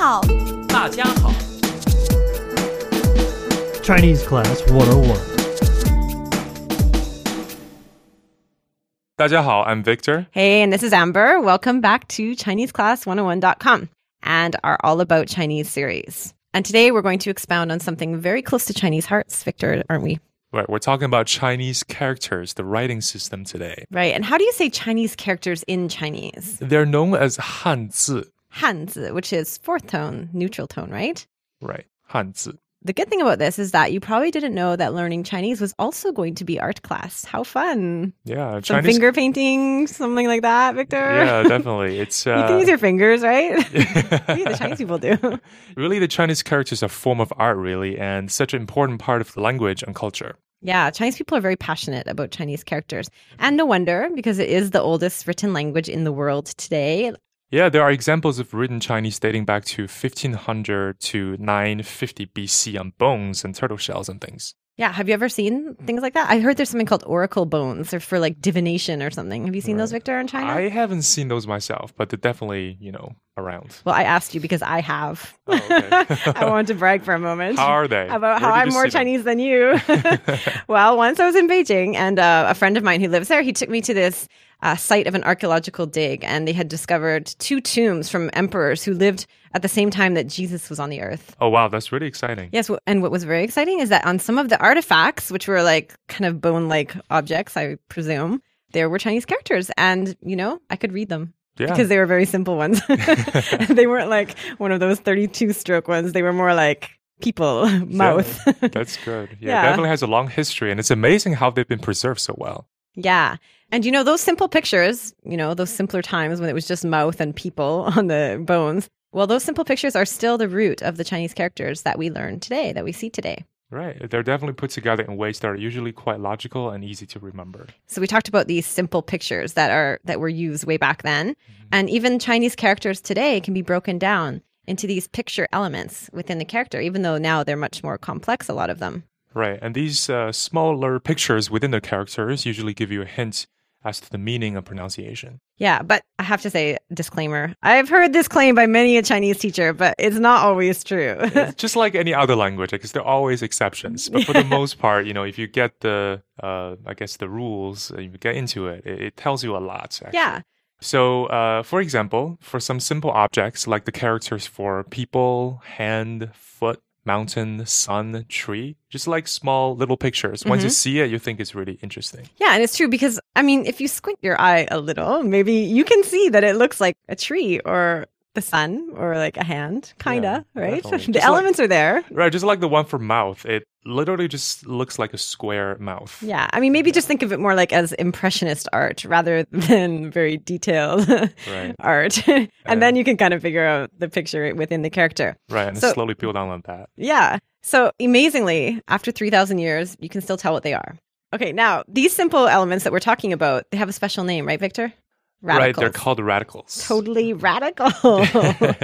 好，大家好， Chinese Class 101. 大家好, I'm Victor. Hey, and this is Amber. Welcome back to ChineseClass101.com and our All About Chinese series. And today we're going to expound on something very close to Chinese hearts, Victor, aren't we? Right, we're talking about Chinese characters, the writing system today. Right. And how do you say Chinese characters in Chinese? They're known as Hanzi, Hanzi, which is fourth tone, neutral tone, right? right? Hanzi. The good thing about this is that you probably didn't know that learning Chinese was also going to be art class. How fun. Yeah, Some Chinese. finger painting, something like that, Victor. yeah, definitely. It's You uh, can use your fingers, right? Maybe the Chinese people do. really the Chinese characters are a form of art, really, and such an important part of the language and culture. Yeah, Chinese people are very passionate about Chinese characters. And no wonder, because it is the oldest written language in the world today. Yeah, there are examples of written Chinese dating back to 1500 to 950 BC on bones and turtle shells and things. Yeah, have you ever seen things like that? I heard there's something called oracle bones. They're for like divination or something. Have you seen those, Victor, in China? I haven't seen those myself, but they're definitely, you know, around. well, I asked you because I have. Oh, okay. I want to brag for a moment. How are they? About Where how I'm more see them? Chinese than you. well, once I was in Beijing, and uh, a friend of mine who lives there, he took me to this uh, site of an archaeological dig, and they had discovered two tombs from emperors who lived at the same time that Jesus was on the earth. Oh, wow, that's really exciting. Yes, and what was very exciting is that on some of the artifacts, which were like kind of bone-like objects, I presume, there were Chinese characters, and you know, I could read them Yeah. because they were very simple ones. they weren't like one of those 32 stroke ones. They were more like people mouth. That's good. Yeah, Yeah. it definitely has a long history, and it's amazing how they've been preserved so well. yeah. And you know, those simple pictures, you know, those simpler times when it was just mouth and people on the bones. Well, those simple pictures are still the root of the Chinese characters that we learn today, that we see today. Right. They're definitely put together in ways that are usually quite logical and easy to remember. So we talked about these simple pictures that are that were used way back then, and even Chinese characters today can be broken down into these picture elements within the character, even though now they're much more complex. A lot of them. Right. And these uh, smaller pictures within the characters usually give you a hint as to the meaning of pronunciation. Yeah, but I have to say, disclaimer: I've heard this claim by many a Chinese teacher, but it's not always true. It's just like any other language, because there are always exceptions. But for the most part, you know, if you get the, uh, I guess, the rules, you get into it, it, it tells you a lot. Actually. yeah, So, uh, for example, for some simple objects like the characters for people, hand, foot, mountain, sun, tree, just like small little pictures. Once you mm-hmm. see it, you think it's really interesting. yeah, and it's true because I mean, if you squint your eye a little, maybe you can see that it looks like a tree or the sun or like a hand, kinda, Yeah, right? the Just like- elements are there. Right, just like the one for mouth, it literally just looks like a square mouth. Yeah, I mean, maybe just think of it more like as impressionist art rather than very detailed Right. art. and then you can kind of figure out the picture within the character. Right, and So- slowly build on that. Yeah. So amazingly, after 3,000 years, you can still tell what they are. Okay, now these simple elements that we're talking about, they have a special name, right, Victor? Right, they're called radicals. Totally radical.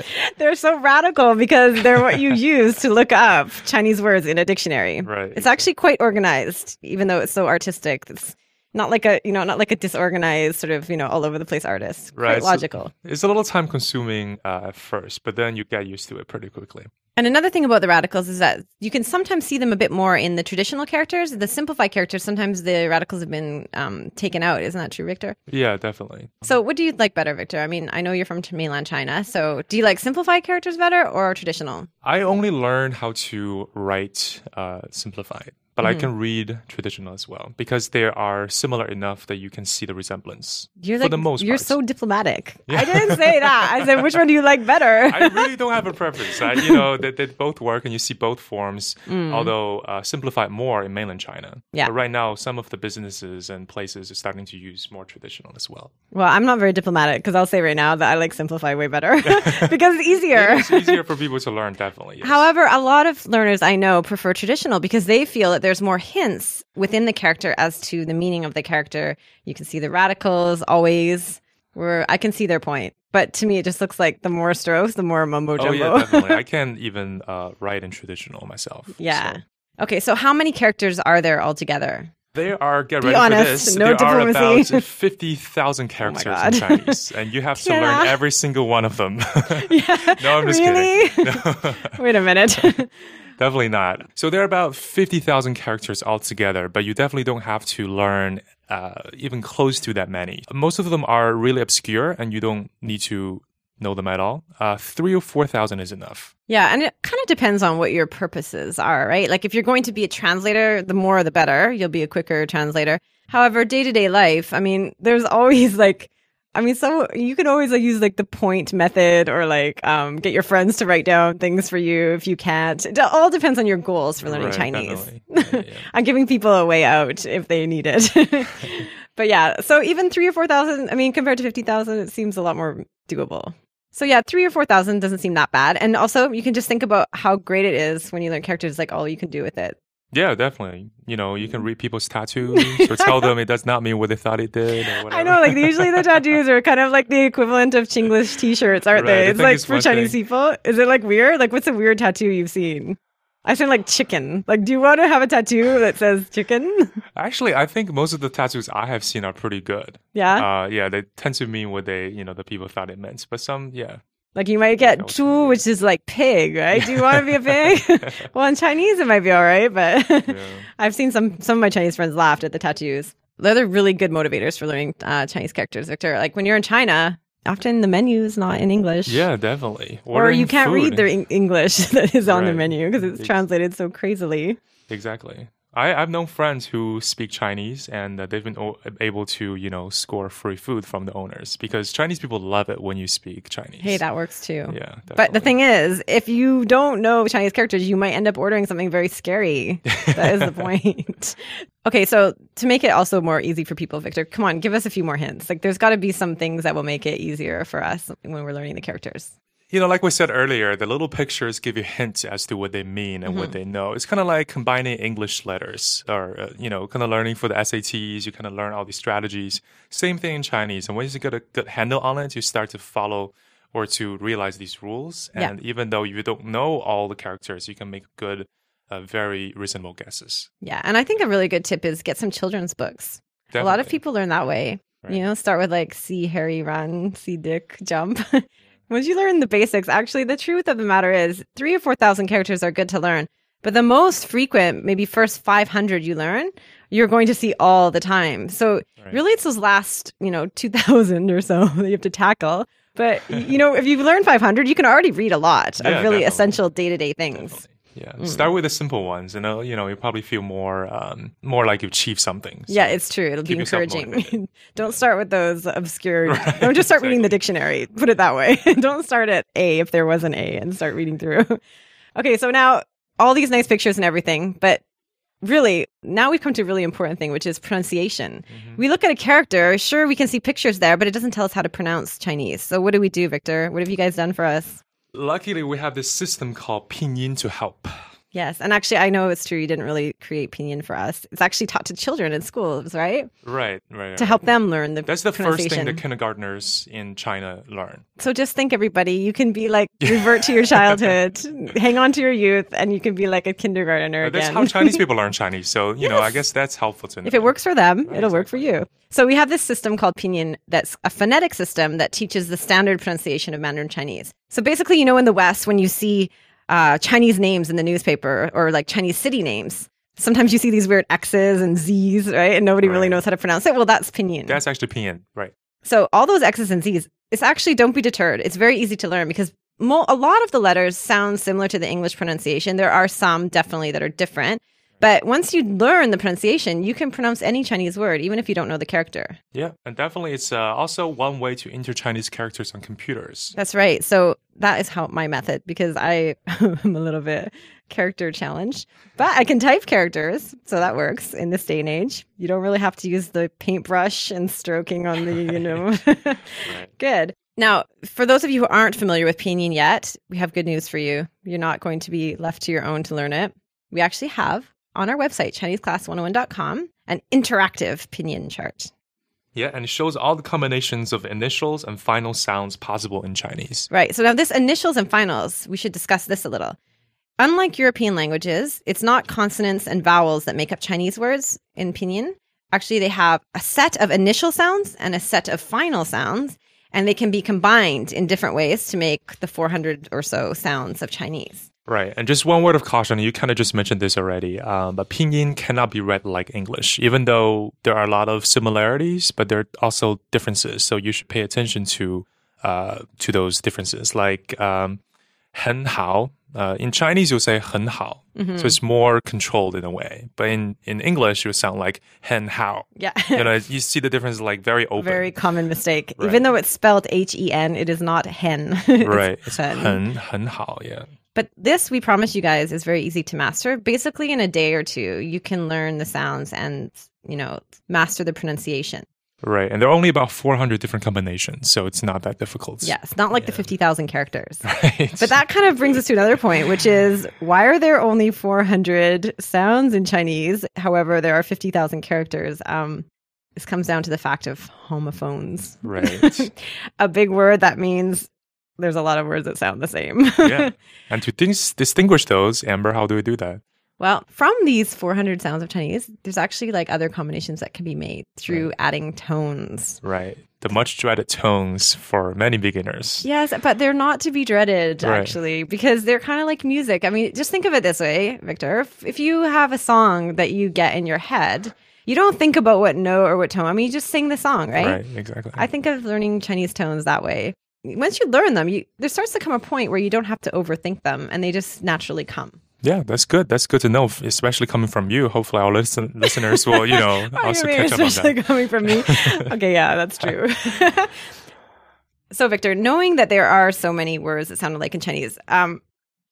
they're so radical because they're what you use to look up Chinese words in a dictionary. Right. It's actually quite organized, even though it's so artistic. It's not like a you know not like a disorganized sort of you know all over the place artist. Right, Quite so- logical. It's a little time consuming uh, at first, but then you get used to it pretty quickly. And another thing about the radicals is that you can sometimes see them a bit more in the traditional characters. The simplified characters, sometimes the radicals have been um, taken out. Isn't that true, Victor? Yeah, definitely. So, what do you like better, Victor? I mean, I know you're from mainland China. So, do you like simplified characters better or traditional? I only learned how to write uh, simplified, but Mm-hmm. I can read traditional as well because they are similar enough that you can see the resemblance. You're for like the most you're part. so diplomatic. I didn't say that. I said which one do you like better? I really don't have a preference. I, you know, they, they both work and you see both forms, although uh, simplified more in mainland China. Mm. Yeah. But right now, some of the businesses and places are starting to use more traditional as well. well, I'm not very diplomatic because I'll say right now that I like simplified way better because it's easier. It's easier for people to learn, definitely. yes. However, a lot of learners I know prefer traditional because they feel that there's more hints within the character as to the meaning of the character. You can see the radicals always where I can see their point. But to me, it just looks like the more strokes, the more mumbo jumbo. Oh, yeah, definitely. I can't even uh, write in traditional myself. Yeah. so. Okay, so how many characters are there altogether? There are get Be ready honest, for this. no there diplomacy. Oh are about fifty thousand characters in Chinese, and you have to learn every single one of them. Yeah. no, I'm just really? kidding. No, Wait a minute. Definitely not. So there are about fifty thousand characters altogether, but you definitely don't have to learn uh, even close to that many. Most of them are really obscure, and you don't need to know them at all. Uh, three or four thousand is enough. Yeah, and it kind of depends on what your purposes are, right? Like if you're going to be a translator, the more the better. You'll be a quicker translator. However, day to day life, I mean, there's always like, I mean, so you can always like use like the point method or like um, get your friends to write down things for you if you can't. It all depends on your goals for learning Right, Chinese. Yeah, yeah. I'm giving people a way out if they need it. but yeah, so even three or 4,000, I mean, compared to 50,000, it seems a lot more doable. So yeah, three or 4,000 doesn't seem that bad. And also, you can just think about how great it is when you learn characters, like all you can do with it. Yeah, definitely. You know, you can read people's tattoos or tell them it does not mean what they thought it did or whatever. I know, like usually the tattoos are kind of like the equivalent of Chinglish t-shirts, aren't Right, they? It's like it's for Chinese thing. people. Is it like weird? Like what's a weird tattoo you've seen? I've seen like chicken. Like, do you want to have a tattoo that says chicken? Actually, I think most of the tattoos I have seen are pretty good. yeah. Uh, yeah, they tend to mean what they, you know, the people thought it meant. But some, yeah, Like you might get chu, which is like pig, right? Do you want to be a pig? well, in Chinese it might be all right, but yeah. I've seen some some of my Chinese friends laughed at the tattoos. They're really good motivators for learning uh, Chinese characters, Victor. Like when you're in China, often the menu is not in English. Yeah, definitely. Or you can't read food. the English that is on the menu because it's translated so crazily. Exactly. I, I've known friends who speak Chinese and uh, they've been o- able to, you know, score free food from the owners because Chinese people love it when you speak Chinese. Hey, that works too. Yeah. But the thing is, if you don't know Chinese characters, you might end up ordering something very scary. That is the point. okay, so to make it also more easy for people, Victor, come on, give us a few more hints. Like, there's got to be some things that will make it easier for us when we're learning the characters. You know, like we said earlier, the little pictures give you hints as to what they mean and Mm-hmm. what they know. It's kind of like combining English letters or, uh, you know, kind of learning for the SATs. You kind of learn all these strategies. Same thing in Chinese. And once you get a good handle on it, you start to follow or to realize these rules. Yeah. And even though you don't know all the characters, you can make good, uh, very reasonable guesses. Yeah, and I think a really good tip is get some children's books. A lot of people learn that way. Right. You know, start with like see Harry run, see Dick jump. Once you learn the basics, actually, the truth of the matter is three or 4,000 characters are good to learn. But the most frequent, maybe first 500 you learn, you're going to see all the time. So Right. really, it's those last, you know, 2,000 or so that you have to tackle. But, you know, if you've learned 500, you can already read a lot Yeah, of really definitely. essential day to day things. Definitely. Yeah. Mm. Start with the simple ones and, uh, you know, you probably feel more, um, more like you've achieved something. So- Yeah, it's true. It'll be encouraging. Don't start with those obscure. Right, Don't just start reading the dictionary. Put it that way. Don't start at A if there was an A and start reading through. okay, so now all these nice pictures and everything, but really now we've come to a really important thing, which is pronunciation. Mhm. We look at a character. Sure, we can see pictures there, but it doesn't tell us how to pronounce Chinese. So what do we do, Victor? What have you guys done for us? Luckily, we have this system called Pinyin to help. Yes, and actually, I know it's true. You didn't really create pinyin for us. It's actually taught to children in schools, right? Right, right. To help them learn the That's the first thing that kindergartners in China learn. So just think, everybody, you can be like revert to your childhood, hang on to your youth, and you can be like a kindergartner But that's again. how Chinese people learn Chinese. So, you know, I guess that's helpful to know. if it works for them, Right, it'll work for you. So we have this system called Pinyin that's a phonetic system that teaches the standard pronunciation of Mandarin Chinese. So basically, you know, in the West, when you see uh, Chinese names in the newspaper or like Chinese city names, sometimes you see these weird X's and Z's, right? And nobody really knows how to pronounce it. Well, that's Pinyin. That's actually Pinyin, right? So all those X's and Z's, it's actually don't be deterred. It's very easy to learn because mo- a lot of the letters sound similar to the English pronunciation. There are some definitely that are different. But once you learn the pronunciation, you can pronounce any Chinese word, even if you don't know the character. Yeah, and definitely it's uh, also one way to enter Chinese characters on computers. That's right. So that is how my method because I am a little bit character challenged, but I can type characters, so that works in this day and age. You don't really have to use the paintbrush and stroking on the, you know. Right. Good. Now, for those of you who aren't familiar with Pinyin yet, we have good news for you. You're not going to be left to your own to learn it. We actually have on our website, ChineseClass101.com, an interactive Pinyin chart. Yeah, and it shows all the combinations of initials and final sounds possible in Chinese. Right. So now this initials and finals, we should discuss this a little. unlike European languages, it's not consonants and vowels that make up Chinese words in pinyin. Actually, they have a set of initial sounds and a set of final sounds, and they can be combined in different ways to make the 400 or so sounds of Chinese. Right. And just one word of caution, you kind of just mentioned this already, um, but pinyin cannot be read like English, even though there are a lot of similarities, but there are also differences. So you should pay attention to uh, to those differences. Like um, 很好, uh, in Chinese, you'll say 很好. Mm-hmm. So it's more controlled in a way. But in, in English, it would sound like 很好. Yeah. You know, you see the difference like very open. Very common mistake. Right. Even though it's spelled H E N, it is not hen. It's right. It's hen. 很,很好, yeah. But this, we promise you guys, is very easy to master. Basically, in a day or two, you can learn the sounds and, you know, master the pronunciation. Right. And there are only about 400 different combinations, so it's not that difficult. Yeah, it's not like the 50,000 characters. Right. But that kind of brings us to another point, which is why are there only 400 sounds in Chinese? However, there are 50,000 characters. Um, this comes down to the fact of homophones. Right. a big word that means there's a lot of words that sound the same. yeah. And to dis- distinguish those, Amber, how do we do that? Well, from these 400 sounds of Chinese, there's actually like other combinations that can be made through adding tones. Right. The much dreaded tones for many beginners. Yes, but they're not to be dreaded Right. actually because they're kind of like music. I mean, just think of it this way, Victor. If, if you have a song that you get in your head, you don't think about what note or what tone. I mean, you just sing the song, right? Right, exactly. I think of learning Chinese tones that way. Once you learn them, you, there starts to come a point where you don't have to overthink them and they just naturally come. yeah, that's good. That's good to know, especially coming from you. Hopefully, our listen- listeners will, you know, also you catch up on that. coming from me. okay, yeah, that's true. so, Victor, knowing that there are so many words that sound alike in Chinese, um,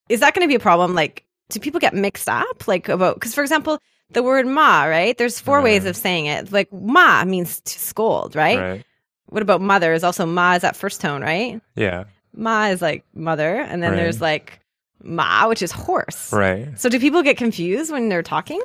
is that going to be a problem? Like, do people get mixed up? Like about because, for example, the word "ma," right? There's four ways of saying it. Like "ma" means to scold, right? Right. What about mother? Is also "ma" is that first tone, right? Yeah. Ma is like mother, and then Right. there's like "ma," which is horse. Right. So, do people get confused when they're talking?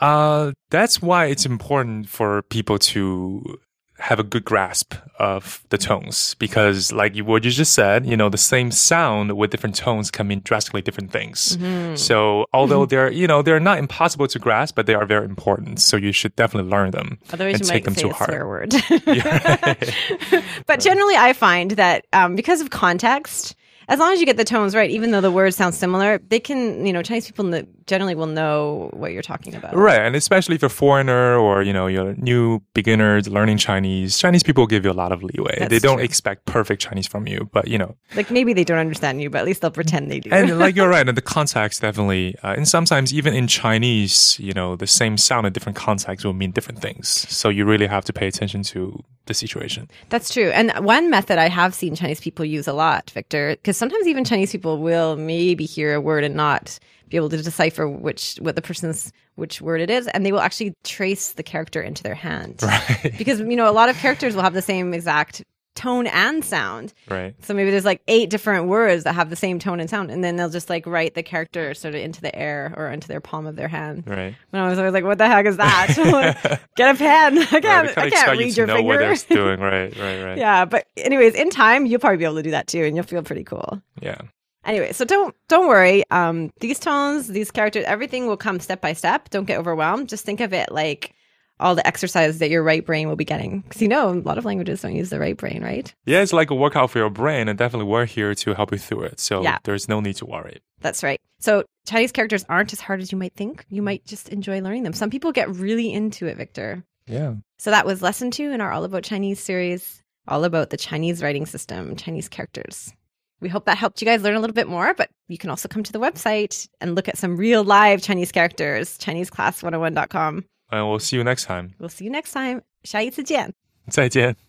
Uh, that's why it's important for people to have a good grasp of the tones because like you, what you just said you know the same sound with different tones can mean drastically different things. Mm-hmm. so although they're you know they're not impossible to grasp but they are very important. So you should definitely learn them Otherwise, and you take might them say to a heart. swear word. But generally, I find that um, because of context, as long as you get the tones right, even though the words sound similar, they can, you know, Chinese people generally will know what you're talking about. Right, and especially if you're a foreigner or you know you're a new beginner learning Chinese, Chinese people give you a lot of leeway. That's they don't true. expect perfect Chinese from you, but you know, Like maybe they don't understand you, but at least they'll pretend they do. and like you're right, and the context definitely, uh, and sometimes even in Chinese, you know, the same sound in different contexts will mean different things. So you really have to pay attention to the situation. That's true. And one method I have seen Chinese people use a lot, Victor, because sometimes even Chinese people will maybe hear a word and not be able to decipher which what the person's which word it is, and they will actually trace the character into their hand. Right, Because you know, a lot of characters will have the same exact tone and sound. right, So maybe there's like eight different words that have the same tone and sound, and then they'll just like write the character sort of into the air or into their palm of their hand. right. When I was always like, "What the heck is that?" Like, Get a pen. I can't. we I can't expect you read to your know what finger. they're doing. Right, right, right. yeah, but anyways, in time you'll probably be able to do that too, and you'll feel pretty cool. yeah. Anyway, so don't don't worry. Um, these tones, these characters, everything will come step by step. Don't get overwhelmed. Just think of it like all the exercise that your right brain will be getting. Because you know, a lot of languages don't use the right brain, right? Yeah, it's like a workout for your brain, and definitely we're here to help you through it. So Yeah. there's no need to worry. That's right. So Chinese characters aren't as hard as you might think. You might just enjoy learning them. Some people get really into it, Victor. Yeah. So that was lesson two in our All About Chinese series, all about the Chinese writing system, Chinese characters We hope that helped you guys learn a little bit more, but you can also come to the website and look at some real live Chinese characters, ChineseClass101.com. And we'll see you next time. We'll see you next time. 下一次见。再见。